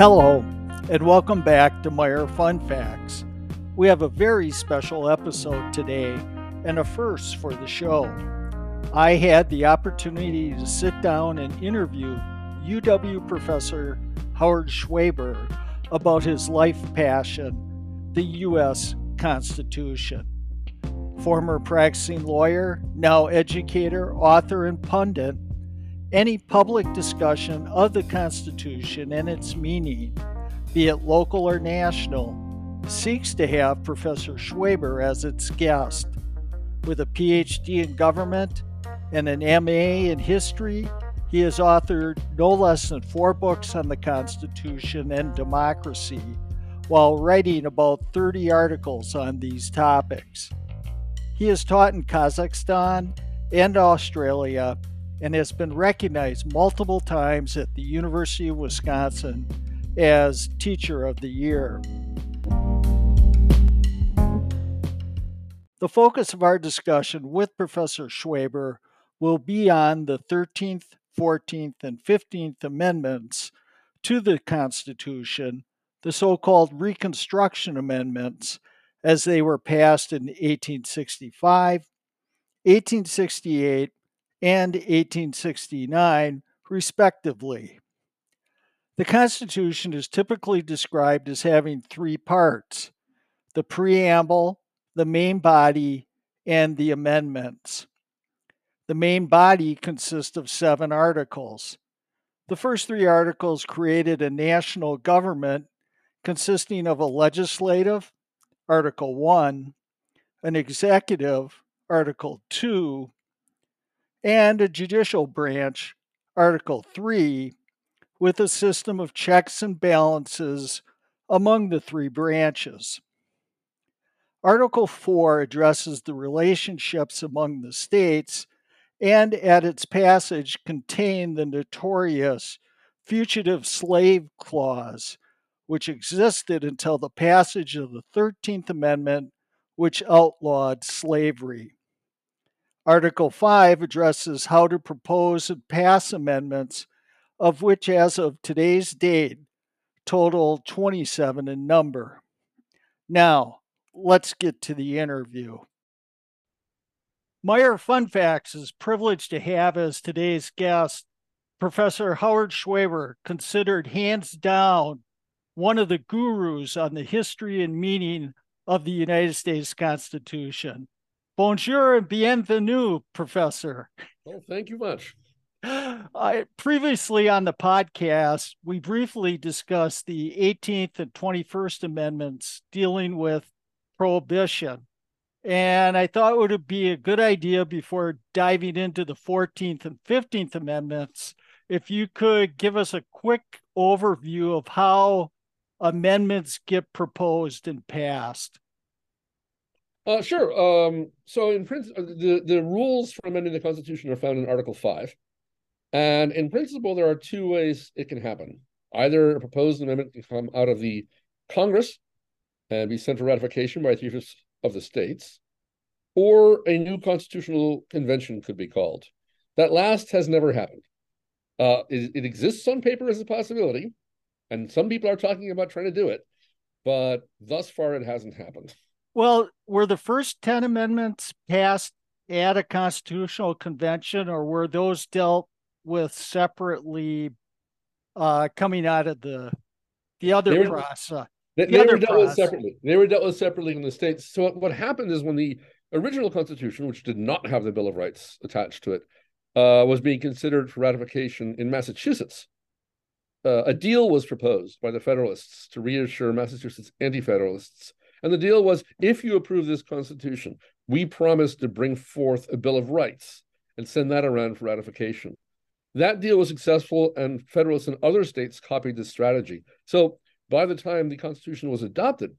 Hello, and welcome back to Meyer Fun Facts. We have a very special episode today and a first for the show. I had the opportunity to sit down and interview UW professor Howard Schweber about his life passion, the U.S. Constitution. Former practicing lawyer, now educator, author, and pundit, any public discussion of the Constitution and its meaning, be it local or national, seeks to have Professor Schweber as its guest. With a PhD in government and an MA in history, he has authored no less than four books on the Constitution and democracy, while writing about 30 articles on these topics. He has taught in Kazakhstan and Australia and has been recognized multiple times at the University of Wisconsin as Teacher of the Year. The focus of our discussion with Professor Schweber will be on the 13th, 14th, and 15th Amendments to the Constitution, the so called Reconstruction Amendments, as they were passed in 1865, 1868, and 1869, respectively. The Constitution is typically described as having three parts the preamble, the main body, and the amendments. The main body consists of seven articles. The first three articles created a national government consisting of a legislative, Article 1, an executive, Article 2, and a judicial branch, Article 3, with a system of checks and balances among the three branches. Article 4 addresses the relationships among the states and at its passage contained the notorious Fugitive Slave Clause, which existed until the passage of the 13th Amendment, which outlawed slavery. Article 5 addresses how to propose and pass amendments, of which, as of today's date, total 27 in number. Now, let's get to the interview. Meyer Fun Facts is privileged to have as today's guest Professor Howard Schweber, considered hands down one of the gurus on the history and meaning of the United States Constitution. Bonjour and bienvenue, Professor. Well, thank you much. I, previously on the podcast, we briefly discussed the 18th and 21st Amendments dealing with prohibition. And I thought it would be a good idea before diving into the 14th and 15th Amendments if you could give us a quick overview of how amendments get proposed and passed. Uh, sure. Um, so, in principle, the the rules for amending the Constitution are found in Article Five, and in principle, there are two ways it can happen. Either a proposed amendment can come out of the Congress and be sent for ratification by three fifths of the states, or a new constitutional convention could be called. That last has never happened. Uh, it, it exists on paper as a possibility, and some people are talking about trying to do it, but thus far it hasn't happened. Well, were the first 10 amendments passed at a constitutional convention or were those dealt with separately uh, coming out of the the other were, process? They, the they were dealt process. with separately. They were dealt with separately in the states. So what, what happened is when the original Constitution, which did not have the Bill of Rights attached to it, uh, was being considered for ratification in Massachusetts. Uh, a deal was proposed by the Federalists to reassure Massachusetts anti-Federalists and the deal was if you approve this Constitution, we promise to bring forth a Bill of Rights and send that around for ratification. That deal was successful, and Federalists in other states copied this strategy. So by the time the Constitution was adopted,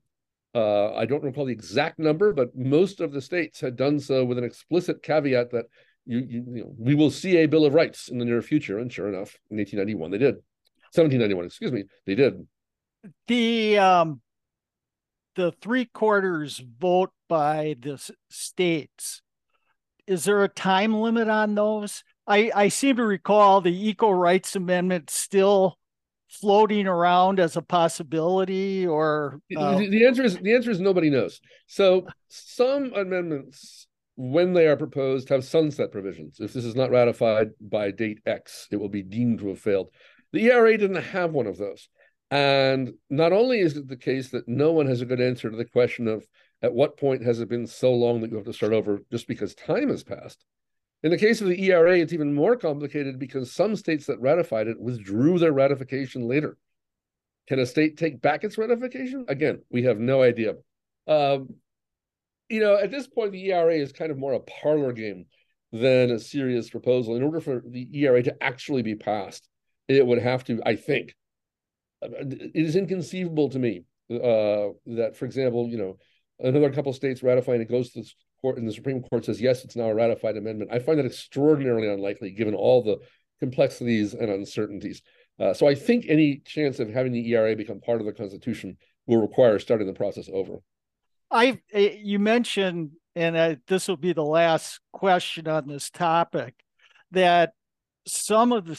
uh, I don't recall the exact number, but most of the states had done so with an explicit caveat that you, you, you know, we will see a Bill of Rights in the near future. And sure enough, in 1891, they did. 1791, excuse me, they did. The um, the three quarters vote by the states. Is there a time limit on those? I, I seem to recall the Equal Rights Amendment still floating around as a possibility or uh... the, the answer is the answer is nobody knows so some amendments when they are proposed have sunset provisions if this is not ratified by date x it will be deemed to have failed the ERA didn't have one of those and not only is it the case that no one has a good answer to the question of at what point has it been so long that you have to start over just because time has passed in the case of the ERA, it's even more complicated because some states that ratified it withdrew their ratification later. Can a state take back its ratification? Again, we have no idea. Um, you know, at this point, the ERA is kind of more a parlor game than a serious proposal. In order for the ERA to actually be passed, it would have to, I think, it is inconceivable to me uh, that, for example, you know, another couple states ratifying it goes to the court and the Supreme Court says yes, it's now a ratified amendment. I find that extraordinarily unlikely given all the complexities and uncertainties. Uh, so I think any chance of having the ERA become part of the Constitution will require starting the process over. I eh, you mentioned, and I, this will be the last question on this topic, that some of the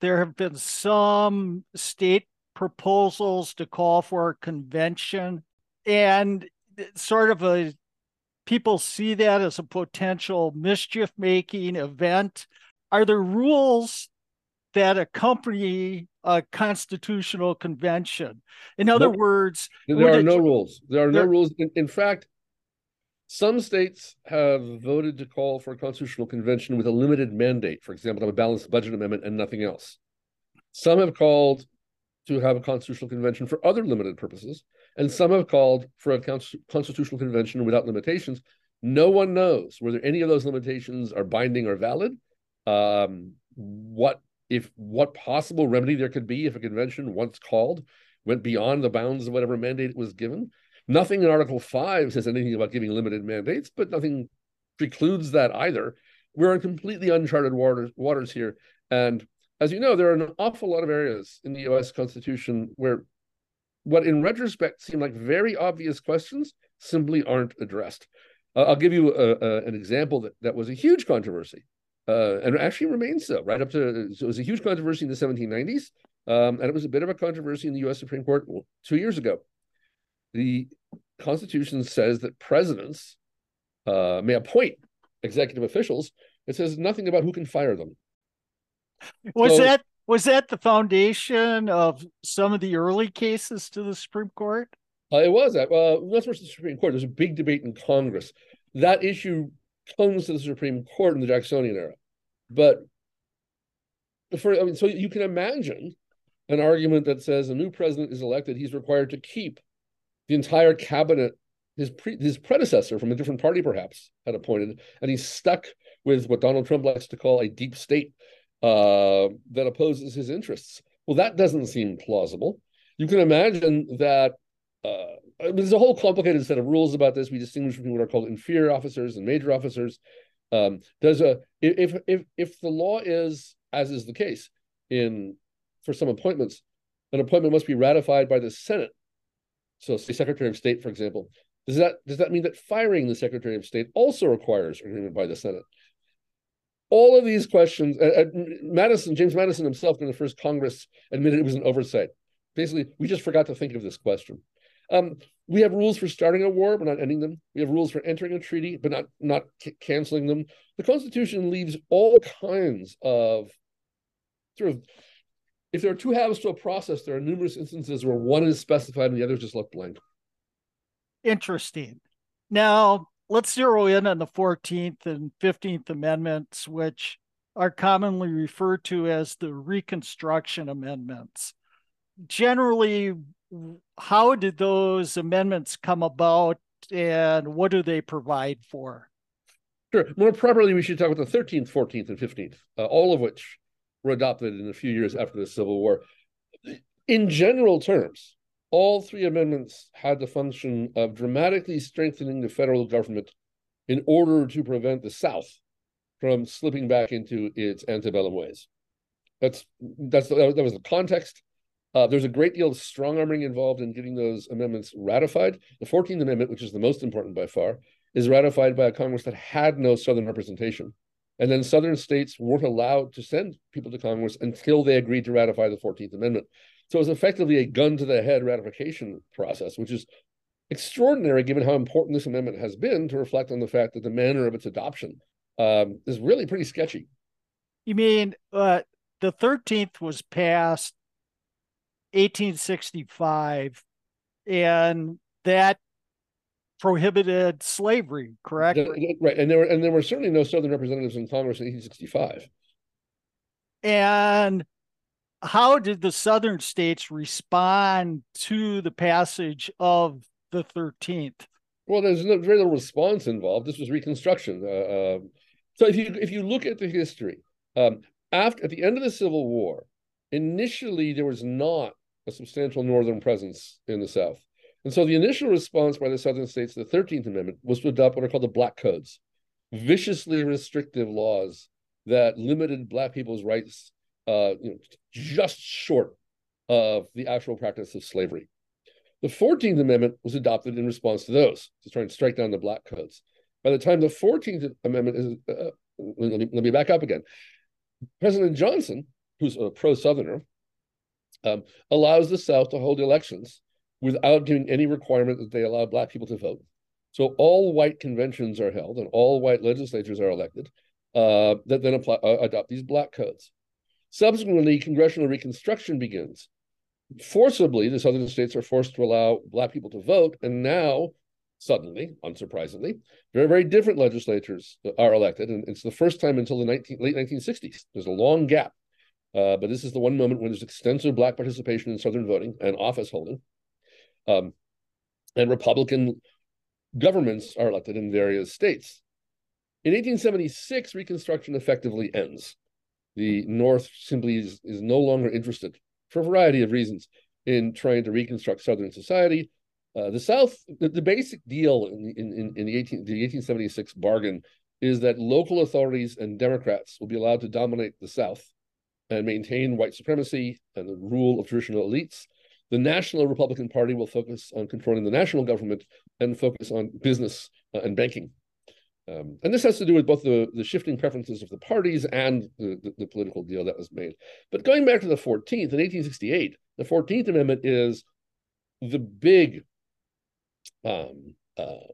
there have been some state proposals to call for a convention and sort of a people see that as a potential mischief making event. Are there rules that accompany a constitutional convention? In other nope. words, there are no rules. There are there, no rules. In, in fact, some states have voted to call for a constitutional convention with a limited mandate, for example, to have a balanced budget amendment and nothing else. Some have called to have a constitutional convention for other limited purposes and some have called for a constitutional convention without limitations. No one knows whether any of those limitations are binding or valid. Um, what if what possible remedy there could be if a convention once called went beyond the bounds of whatever mandate it was given? Nothing in Article Five says anything about giving limited mandates, but nothing precludes that either. We're in completely uncharted waters, waters here, and as you know, there are an awful lot of areas in the U.S. Constitution where what in retrospect seem like very obvious questions simply aren't addressed. Uh, I'll give you a, a, an example that, that was a huge controversy uh, and actually remains so right up to, so it was a huge controversy in the 1790s. Um, and it was a bit of a controversy in the US Supreme Court two years ago. The Constitution says that presidents uh, may appoint executive officials. It says nothing about who can fire them. Was so, that was that the foundation of some of the early cases to the Supreme Court? Uh, it was that. Uh, not so much the Supreme Court. There's a big debate in Congress. That issue comes to the Supreme Court in the Jacksonian era, but for I mean, so you can imagine an argument that says a new president is elected, he's required to keep the entire cabinet his pre, his predecessor from a different party perhaps had appointed, and he's stuck with what Donald Trump likes to call a deep state uh, that opposes his interests. Well, that doesn't seem plausible. You can imagine that uh, there's a whole complicated set of rules about this. We distinguish between what are called inferior officers and major officers. Um, there's a if if if the law is as is the case in for some appointments, an appointment must be ratified by the Senate. So, say Secretary of State, for example, does that does that mean that firing the Secretary of State also requires agreement by the Senate? all of these questions, uh, uh, Madison, James Madison himself in the first Congress admitted it was an oversight. Basically, we just forgot to think of this question. Um, we have rules for starting a war, but not ending them. We have rules for entering a treaty, but not not c- canceling them. The Constitution leaves all kinds of sort of. If there are two halves to a process, there are numerous instances where one is specified and the other is just left blank. Interesting. Now, let's zero in on the 14th and 15th Amendments, which are commonly referred to as the Reconstruction Amendments. Generally, how did those amendments come about and what do they provide for? Sure. More properly, we should talk about the 13th, 14th, and 15th, uh, all of which were adopted in a few years after the Civil War. In general terms, all three amendments had the function of dramatically strengthening the federal government in order to prevent the South from slipping back into its antebellum ways. That's that's that was the context. Uh, there's a great deal of strong arming involved in getting those amendments ratified. The 14th Amendment, which is the most important by far, is ratified by a Congress that had no Southern representation And then Southern states weren't allowed to send people to Congress until they agreed to ratify the 14th Amendment. So it was effectively a gun to the head ratification process, which is extraordinary given how important this amendment has been to reflect on the fact that the manner of its adoption um, is really pretty sketchy. You mean uh, the 13th was passed 1865, and that prohibited slavery, correct? Right, and there were and there were certainly no Southern representatives in Congress in 1865. And how did the Southern states respond to the passage of the 13th? Well, there's no, very little response involved. This was Reconstruction. Uh, um, so if you if you look at the history, um, after at the end of the Civil War, initially there was not a substantial Northern presence in the South. And so the initial response by the Southern states to the 13th Amendment was to adopt what are called the Black Codes, viciously restrictive laws that limited Black people's rights uh, you know, just short of the actual practice of slavery. The 14th Amendment was adopted in response to those, to try and strike down the Black Codes. By the time the 14th Amendment is, uh, let, me, let me back up again. President Johnson, who's a pro Southerner, um, allows the South to hold elections without giving any requirement that they allow Black people to vote. So all white conventions are held and all white legislatures are elected uh, that then apply, uh, adopt these Black codes. Subsequently, congressional reconstruction begins. Forcibly, the southern states are forced to allow Black people to vote, and now, suddenly, unsurprisingly, very, very different legislatures are elected, and it's the first time until the 19, late 1960s. There's a long gap, uh, but this is the one moment when there's extensive Black participation in Southern voting and office holding. Um, and Republican governments are elected in various states. In 1876, Reconstruction effectively ends. The North simply is, is no longer interested, for a variety of reasons, in trying to reconstruct Southern society. Uh, the South, the, the, basic deal in, in, in the, 18, the 1876 bargain is that local authorities and Democrats will be allowed to dominate the South and maintain white supremacy and the rule of traditional elites the National Republican Party will focus on controlling the national government and focus on business uh, and banking. Um, and this has to do with both the, the shifting preferences of the parties and the, the, the, political deal that was made. But going back to the 14th, in 1868, the 14th Amendment is the big, um, uh,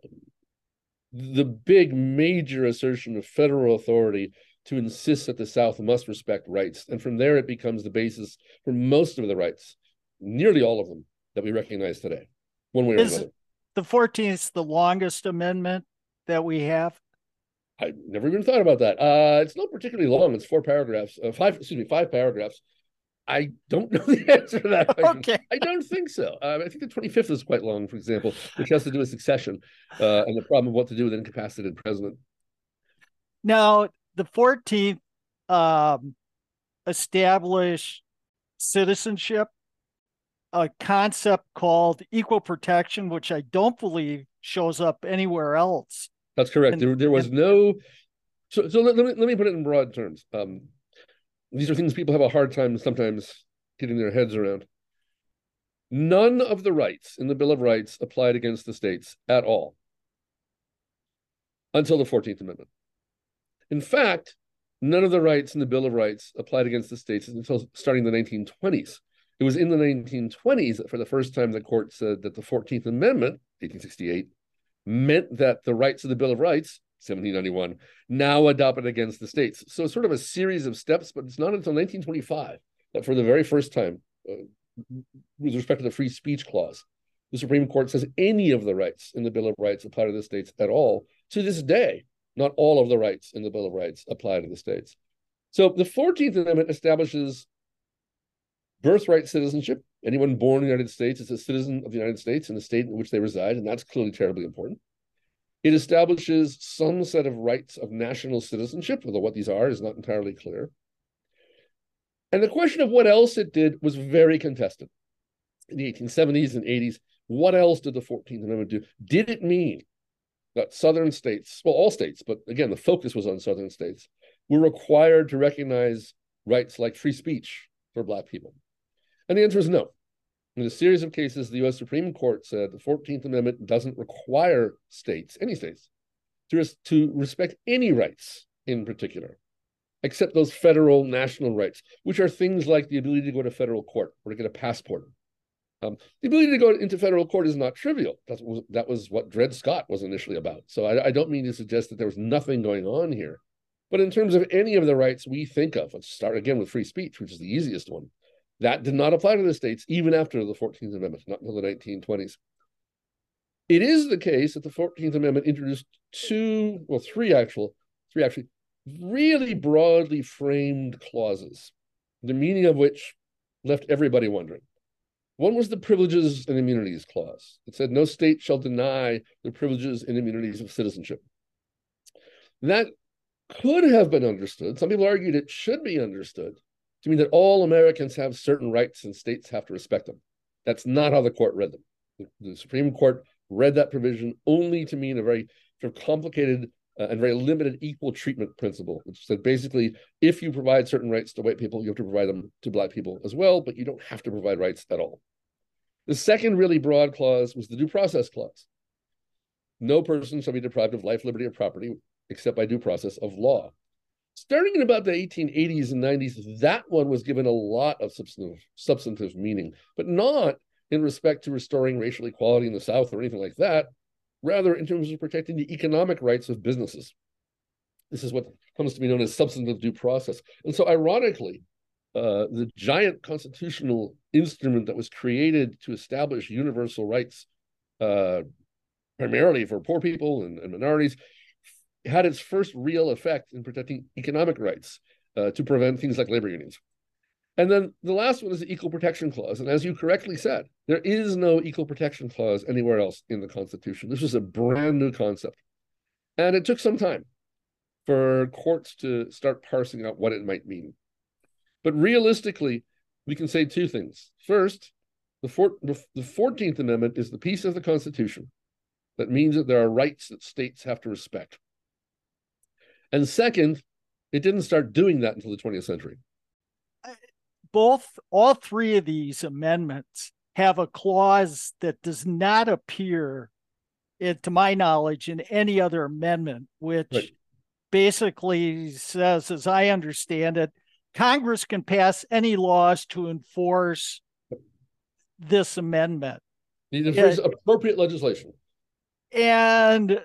the big major assertion of federal authority to insist that the South must respect rights. And from there, it becomes the basis for most of the rights nearly all of them that we recognize today, one way or Is another. The 14th the longest amendment that we have? I never even thought about that. Uh, it's not particularly long. It's four paragraphs, uh, five, excuse me, five paragraphs. I don't know the answer to that question. Okay. I don't think so. Uh, I think the 25th is quite long, for example, which has to do with succession uh, and the problem of what to do with an incapacitated president. Now, the 14th um, established citizenship a concept called equal protection, which I don't believe shows up anywhere else. That's correct. And, there, there was and, no. So, so let, let, me let me put it in broad terms. Um, these are things people have a hard time sometimes getting their heads around. None of the rights in the Bill of Rights applied against the states at all until the 14th Amendment. In fact, none of the rights in the Bill of Rights applied against the states until starting the 1920s. It was in the 1920s that for the first time the court said that the 14th Amendment, 1868, meant that the rights of the Bill of Rights, 1791, now adopted against the states. So it's sort of a series of steps, but it's not until 1925 that for the very first time, uh, with respect to the free speech clause, the Supreme Court says any of the rights in the Bill of Rights apply to the states at all. To this day, not all of the rights in the Bill of Rights apply to the states. So the 14th Amendment establishes birthright citizenship. Anyone born in the United States is a citizen of the United States in the state in which they reside, and that's clearly terribly important. It establishes some set of rights of national citizenship, although what these are is not entirely clear. And the question of what else it did was very contested. In the 1870s and 80s, what else did the 14th Amendment do? Did it mean that Southern states, well, all states, but again, the focus was on Southern states, were required to recognize rights like free speech for Black people? And the answer is no. In a series of cases, the US Supreme Court said the 14th Amendment doesn't require states, any states, to, res- to respect any rights in particular, except those federal national rights, which are things like the ability to go to federal court or to get a passport. Um, the ability to go into federal court is not trivial. That was, that was what Dred Scott was initially about. So I, I don't mean to suggest that there was nothing going on here. But in terms of any of the rights we think of, let's start again with free speech, which is the easiest one. That did not apply to the states even after the 14th Amendment, not until the 1920s. It is the case that the 14th Amendment introduced two, well, three actual, three actually really broadly framed clauses, the meaning of which left everybody wondering. One was the Privileges and Immunities Clause. It said no state shall deny the privileges and immunities of citizenship. That could have been understood. Some people argued it should be understood to mean that all Americans have certain rights and states have to respect them. That's not how the court read them. The, the Supreme Court read that provision only to mean a very sort of complicated uh, and very limited equal treatment principle, which said basically, if you provide certain rights to white people, you have to provide them to black people as well, but you don't have to provide rights at all. The second really broad clause was the due process clause. No person shall be deprived of life, liberty, or property except by due process of law. Starting in about the 1880s and 90s, that one was given a lot of substantive, substantive meaning, but not in respect to restoring racial equality in the South or anything like that, rather in terms of protecting the economic rights of businesses. This is what comes to be known as substantive due process. And so, ironically, uh, the giant constitutional instrument that was created to establish universal rights, uh, primarily for poor people and, and minorities, had its first real effect in protecting economic rights uh, to prevent things like labor unions. And then the last one is the Equal Protection Clause. And as you correctly said, there is no Equal Protection Clause anywhere else in the Constitution. This was a brand new concept. And it took some time for courts to start parsing out what it might mean. But realistically, we can say two things. First, the, four, the 14th Amendment is the piece of the Constitution that means that there are rights that states have to respect. And second, it didn't start doing that until the 20th century. Both, all three of these amendments have a clause that does not appear, it, to my knowledge, in any other amendment, which right. basically says, as I understand it, Congress can pass any laws to enforce this amendment. There's appropriate legislation. And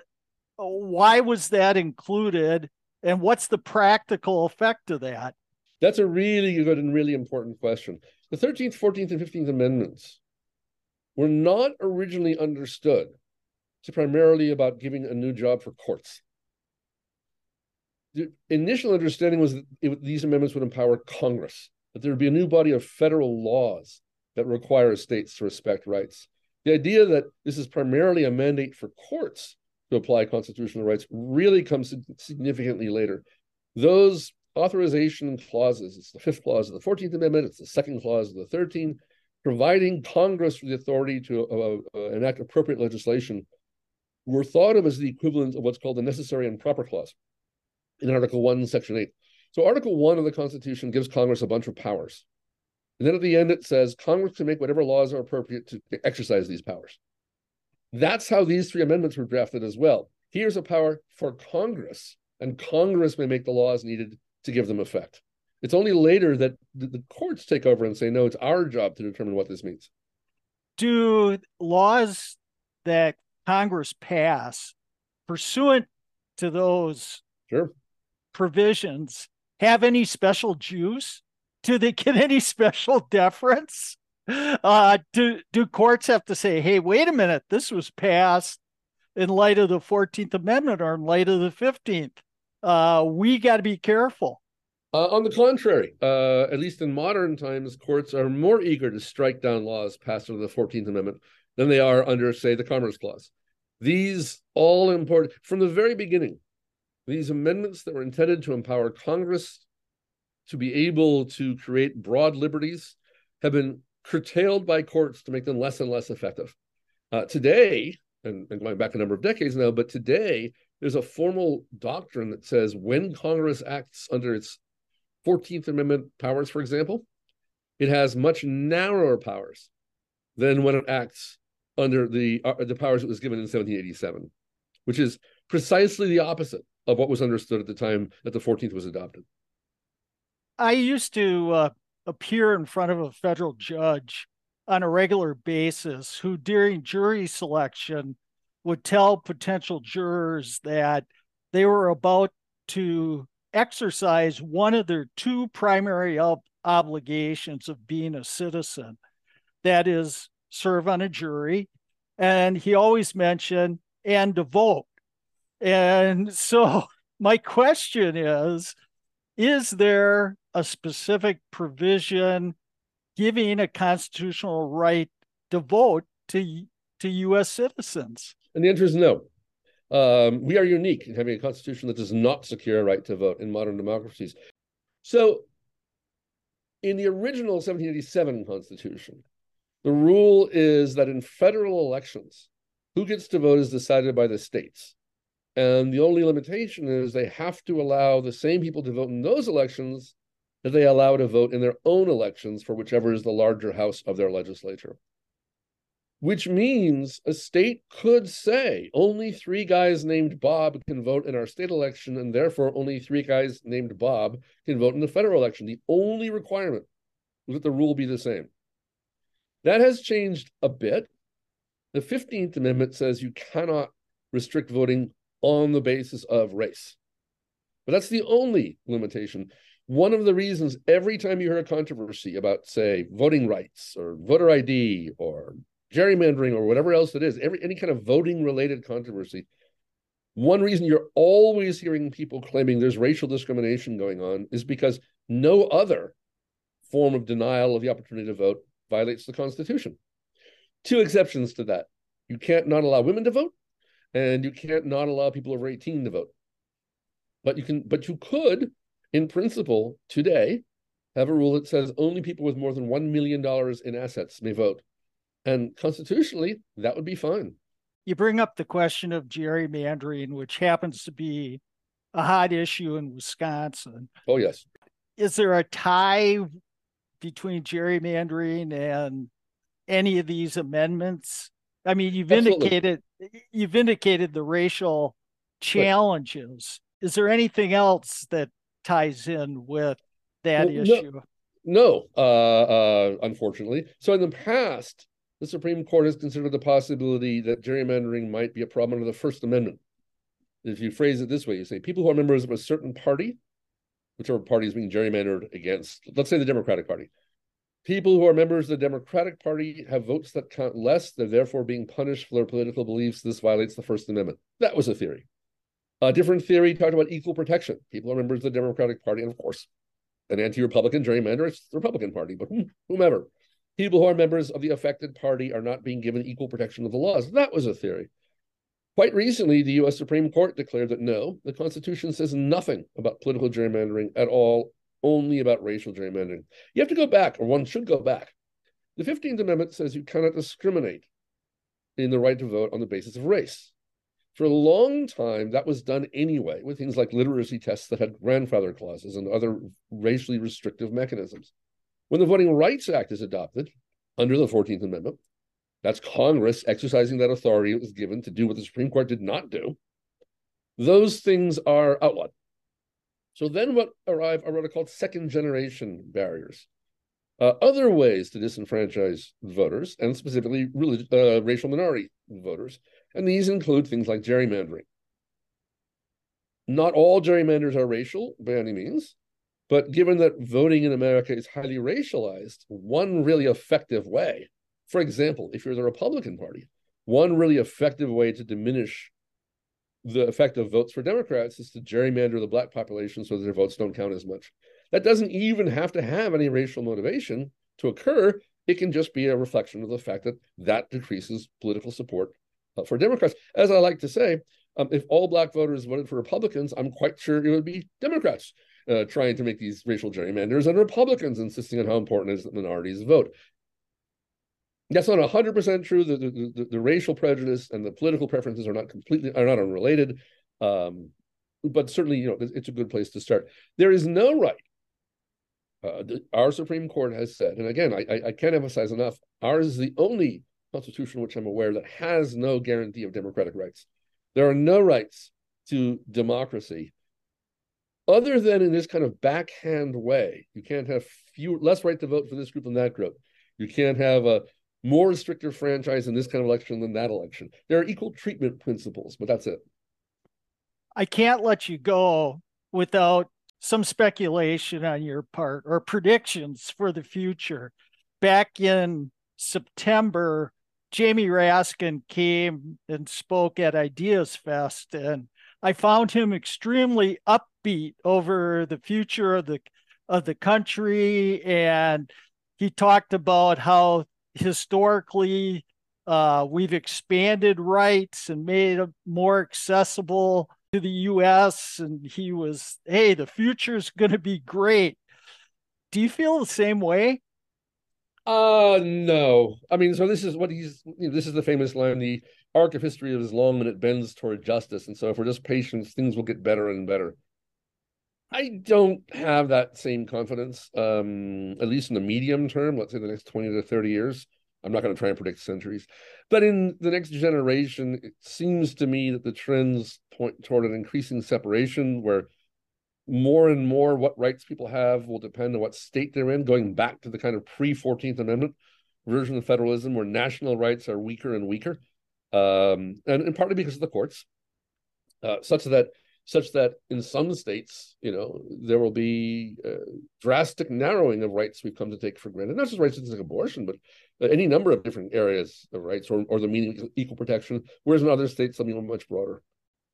why was that included and what's the practical effect of that? That's a really good and really important question. The 13th 14th and 15th amendments were not originally understood to primarily about giving a new job for courts. The initial understanding was that it, these amendments would empower congress that there would be a new body of federal laws that require states to respect rights. The idea that this is primarily a mandate for courts to apply constitutional rights really comes significantly later. Those authorization clauses, it's the fifth clause of the 14th Amendment, it's the second clause of the 13th, providing Congress with the authority to uh, uh, enact appropriate legislation, were thought of as the equivalent of what's called the necessary and proper clause in Article 1, Section 8. So, Article 1 of the Constitution gives Congress a bunch of powers. And then at the end, it says Congress can make whatever laws are appropriate to exercise these powers. That's how these three amendments were drafted as well. Here's a power for Congress, and Congress may make the laws needed to give them effect. It's only later that the courts take over and say, no, it's our job to determine what this means. Do laws that Congress pass pursuant to those sure. provisions have any special juice? Do they get any special deference? Uh, do do courts have to say, "Hey, wait a minute, this was passed in light of the Fourteenth Amendment or in light of the Fifteenth"? Uh, we got to be careful. Uh, on the contrary, uh, at least in modern times, courts are more eager to strike down laws passed under the Fourteenth Amendment than they are under, say, the Commerce Clause. These all important from the very beginning. These amendments that were intended to empower Congress to be able to create broad liberties have been curtailed by courts to make them less and less effective. Uh, today, and, and going back a number of decades now, but today there's a formal doctrine that says when Congress acts under its 14th Amendment powers, for example, it has much narrower powers than when it acts under the uh, the powers it was given in 1787, which is precisely the opposite of what was understood at the time that the 14th was adopted. I used to uh, appear in front of a federal judge on a regular basis who, during jury selection, would tell potential jurors that they were about to exercise one of their two primary ob- obligations of being a citizen that is, serve on a jury. And he always mentioned, and to vote. And so, my question is Is there a specific provision giving a constitutional right to vote to, to U.S. citizens? And the answer is no. Um, we are unique in having a constitution that does not secure a right to vote in modern democracies. So, in the original 1787 Constitution, the rule is that in federal elections, who gets to vote is decided by the states. And the only limitation is they have to allow the same people to vote in those elections that they allow to vote in their own elections for whichever is the larger house of their legislature. Which means a state could say only three guys named Bob can vote in our state election, and therefore only three guys named Bob can vote in the federal election. The only requirement was that the rule be the same. That has changed a bit. The 15th Amendment says you cannot restrict voting on the basis of race. But that's the only limitation. One of the reasons every time you hear a controversy about, say, voting rights or voter ID or gerrymandering or whatever else it is, every any kind of voting related controversy, one reason you're always hearing people claiming there's racial discrimination going on is because no other form of denial of the opportunity to vote violates the Constitution. Two exceptions to that. You can't not allow women to vote, and you can't not allow people over 18 to vote. But you can, but you could, in principle, today, have a rule that says only people with more than $1 million in assets may vote. And constitutionally, that would be fine. You bring up the question of gerrymandering, which happens to be a hot issue in Wisconsin. Oh, yes. Is there a tie between gerrymandering and any of these amendments? I mean, you've Absolutely. indicated you've indicated the racial challenges. Right. Is there anything else that ties in with that well, issue? No, no uh, uh, unfortunately. So in the past, the Supreme Court has considered the possibility that gerrymandering might be a problem under the First Amendment. If you phrase it this way, you say people who are members of a certain party whichever party is being gerrymandered against, let's say the Democratic Party. People who are members of the Democratic Party have votes that count less. They're therefore being punished for their political beliefs. This violates the First Amendment. That was a theory. A different theory talked about equal protection. People are members of the Democratic Party, and of course, an anti-Republican gerrymander, it's the Republican Party, but whomever. People who are members of the affected party are not being given equal protection of the laws. That was a theory. Quite recently, the US Supreme Court declared that no, the Constitution says nothing about political gerrymandering at all, only about racial gerrymandering. You have to go back, or one should go back. The 15th Amendment says you cannot discriminate in the right to vote on the basis of race. For a long time, that was done anyway with things like literacy tests that had grandfather clauses and other racially restrictive mechanisms. When the Voting Rights Act is adopted under the 14th Amendment, that's Congress exercising that authority it was given to do what the Supreme Court did not do. Those things are outlawed. So then what arrive are what are called second generation barriers. Uh, other ways to disenfranchise voters, and specifically uh, racial minority voters. And these include things like gerrymandering. Not all gerrymanders are racial by any means, but given that voting in America is highly racialized, one really effective way for example, if you're the Republican Party, one really effective way to diminish the effect of votes for Democrats is to gerrymander the black population so that their votes don't count as much. That doesn't even have to have any racial motivation to occur. It can just be a reflection of the fact that that decreases political support for Democrats. As I like to say, um, if all black voters voted for Republicans, I'm quite sure it would be Democrats uh, trying to make these racial gerrymanders and Republicans insisting on how important it is that minorities vote. That's not 100% true. The, the, the, the, racial prejudice and the political preferences are not completely, are not unrelated. Um, but certainly, you know, it's a good place to start. There is no right. Uh, the, our Supreme Court has said, and again, I, I can't emphasize enough, ours is the only constitution which I'm aware that has no guarantee of democratic rights. There are no rights to democracy, other than in this kind of backhand way. You can't have fewer less right to vote for this group than that group. You can't have a more restrictive franchise in this kind of election than that election. There are equal treatment principles, but that's it. I can't let you go without some speculation on your part or predictions for the future. Back in September, Jamie Raskin came and spoke at Ideas Fest, and I found him extremely upbeat over the future of the of the country, and he talked about how historically uh, we've expanded rights and made it more accessible to the U.S. And he was, hey, the future is going to be great. Do you feel the same way? Uh no. I mean, so this is what he's. You know, this is the famous line: "The arc of history is long and it bends toward justice." And so, if we're just patient, things will get better and better. I don't have that same confidence, um, at least in the medium term. Let's say the next twenty to thirty years. I'm not going to try and predict centuries, but in the next generation, it seems to me that the trends point toward an increasing separation where more and more what rights people have will depend on what state they're in, going back to the kind of pre 14th Amendment version of federalism where national rights are weaker and weaker, um, and, and partly because of the courts, uh, such that such that in some states, you know, there will be drastic narrowing of rights we've come to take for granted, not just rights like abortion, but any number of different areas of rights or, or the meaning of equal protection, whereas in other states, something much broader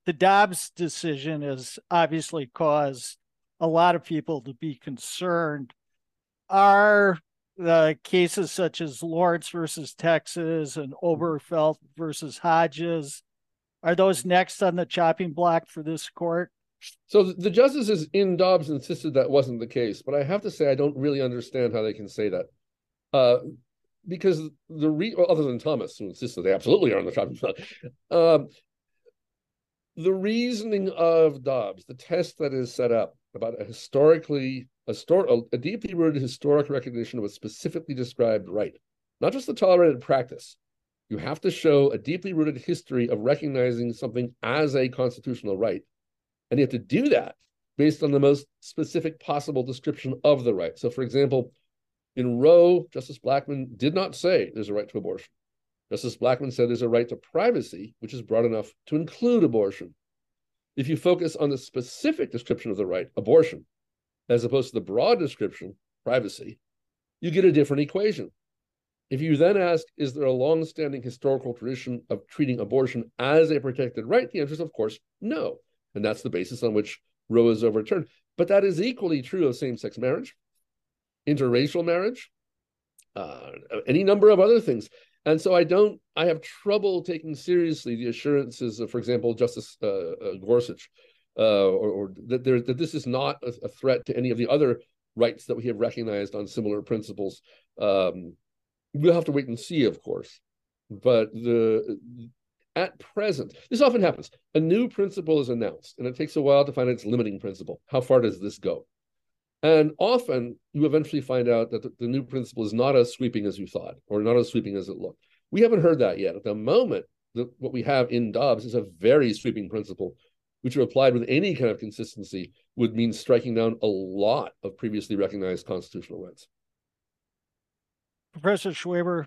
the Dobbs decision has obviously caused a lot of people to be concerned. Are the cases such as Lawrence versus Texas and Obergefell versus Hodges, are those next on the chopping block for this court? So the justices in Dobbs insisted that wasn't the case, but I have to say I don't really understand how they can say that. Uh, because the re- other than Thomas, who insisted they absolutely are on the chopping block, um, the reasoning of Dobbs, the test that is set up about a historically a, stor- a deeply rooted historic recognition of a specifically described right, not just the tolerated practice. You have to show a deeply rooted history of recognizing something as a constitutional right. And you have to do that based on the most specific possible description of the right. So, for example, in Roe, Justice Blackmun did not say there's a right to abortion. Justice Blackmun said there's a right to privacy, which is broad enough to include abortion. If you focus on the specific description of the right, abortion, as opposed to the broad description, privacy, you get a different equation. If you then ask, is there a long-standing historical tradition of treating abortion as a protected right? The answer is, of course, no. And that's the basis on which Roe is overturned. But that is equally true of same-sex marriage, interracial marriage, uh, any number of other things. And so I don't, I have trouble taking seriously the assurances of, for example, Justice uh, uh, Gorsuch, uh, or, or, that, there, that this is not a, a, threat to any of the other rights that we have recognized on similar principles. Um, we'll have to wait and see, of course. But the at present, this often happens. A new principle is announced, and it takes a while to find its limiting principle. How far does this go? And often you eventually find out that the, the, new principle is not as sweeping as you thought, or not as sweeping as it looked. We haven't heard that yet. At the moment, the, what we have in Dobbs is a very sweeping principle, which, if applied with any kind of consistency, would mean striking down a lot of previously recognized constitutional rights. Professor Schweber,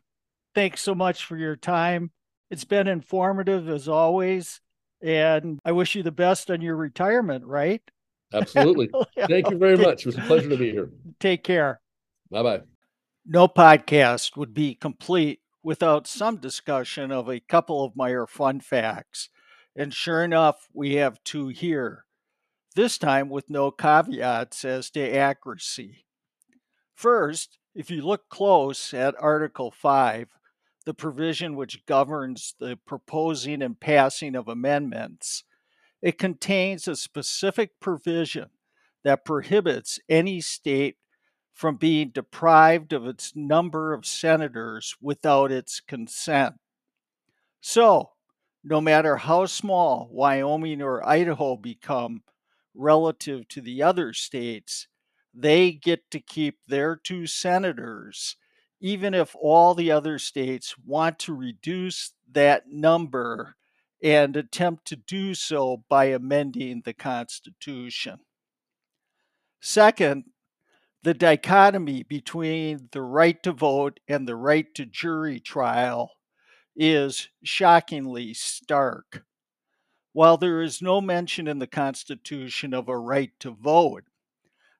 thanks so much for your time. It's been informative as always, and I wish you the best on your retirement, right? Absolutely. Thank you very much. It was a pleasure to be here. Take care. Bye bye. No podcast would be complete without some discussion of a couple of Meyer fun facts. And sure enough, we have two here, this time with no caveats as to accuracy. First, if you look close at Article 5, the provision which governs the proposing and passing of amendments, it contains a specific provision that prohibits any state from being deprived of its number of senators without its consent. So, no matter how small Wyoming or Idaho become relative to the other states, they get to keep their two senators, even if all the other states want to reduce that number and attempt to do so by amending the Constitution. Second, the dichotomy between the right to vote and the right to jury trial is shockingly stark. While there is no mention in the Constitution of a right to vote,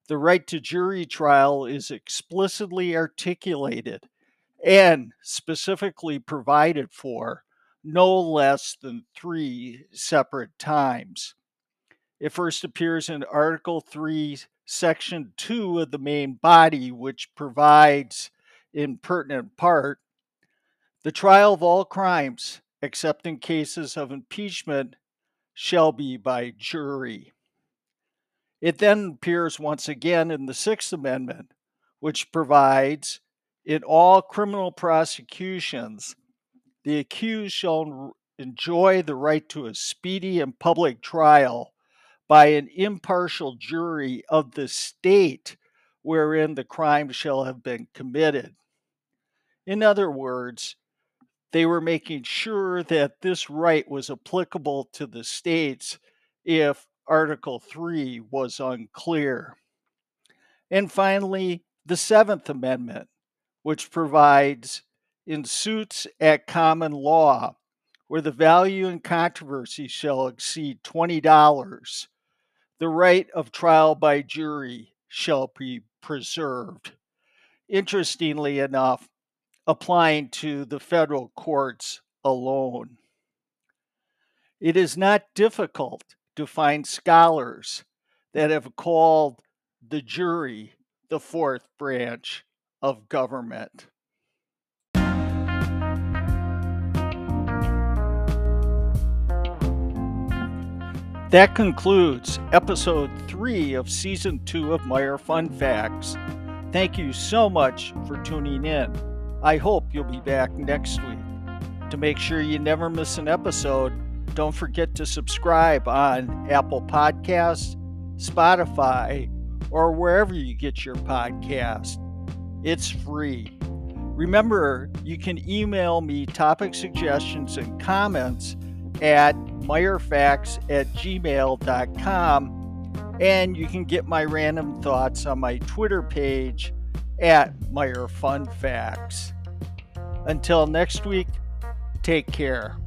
the right to jury trial is explicitly articulated and specifically provided for no less than three separate times. It first appears in Article 3, Section 2 of the main body, which provides, in pertinent part, the trial of all crimes, except in cases of impeachment, shall be by jury. It then appears once again in the Sixth Amendment, which provides in all criminal prosecutions, the accused shall enjoy the right to a speedy and public trial by an impartial jury of the state wherein the crime shall have been committed. In other words, they were making sure that this right was applicable to the states if Article 3 was unclear. And finally, the Seventh Amendment, which provides in suits at common law where the value in controversy shall exceed $20 the right of trial by jury shall be preserved. Interestingly enough, applying to the federal courts alone. It is not difficult to find scholars that have called the jury the fourth branch of government. That concludes episode three of season two of Meyer Fun Facts. Thank you so much for tuning in. I hope you'll be back next week. To make sure you never miss an episode, don't forget to subscribe on Apple Podcasts, Spotify, or wherever you get your podcast. It's free. Remember, you can email me topic suggestions and comments at meyerfacts at gmail.com. And you can get my random thoughts on my Twitter page at Meyer Fun Facts. Until next week, take care.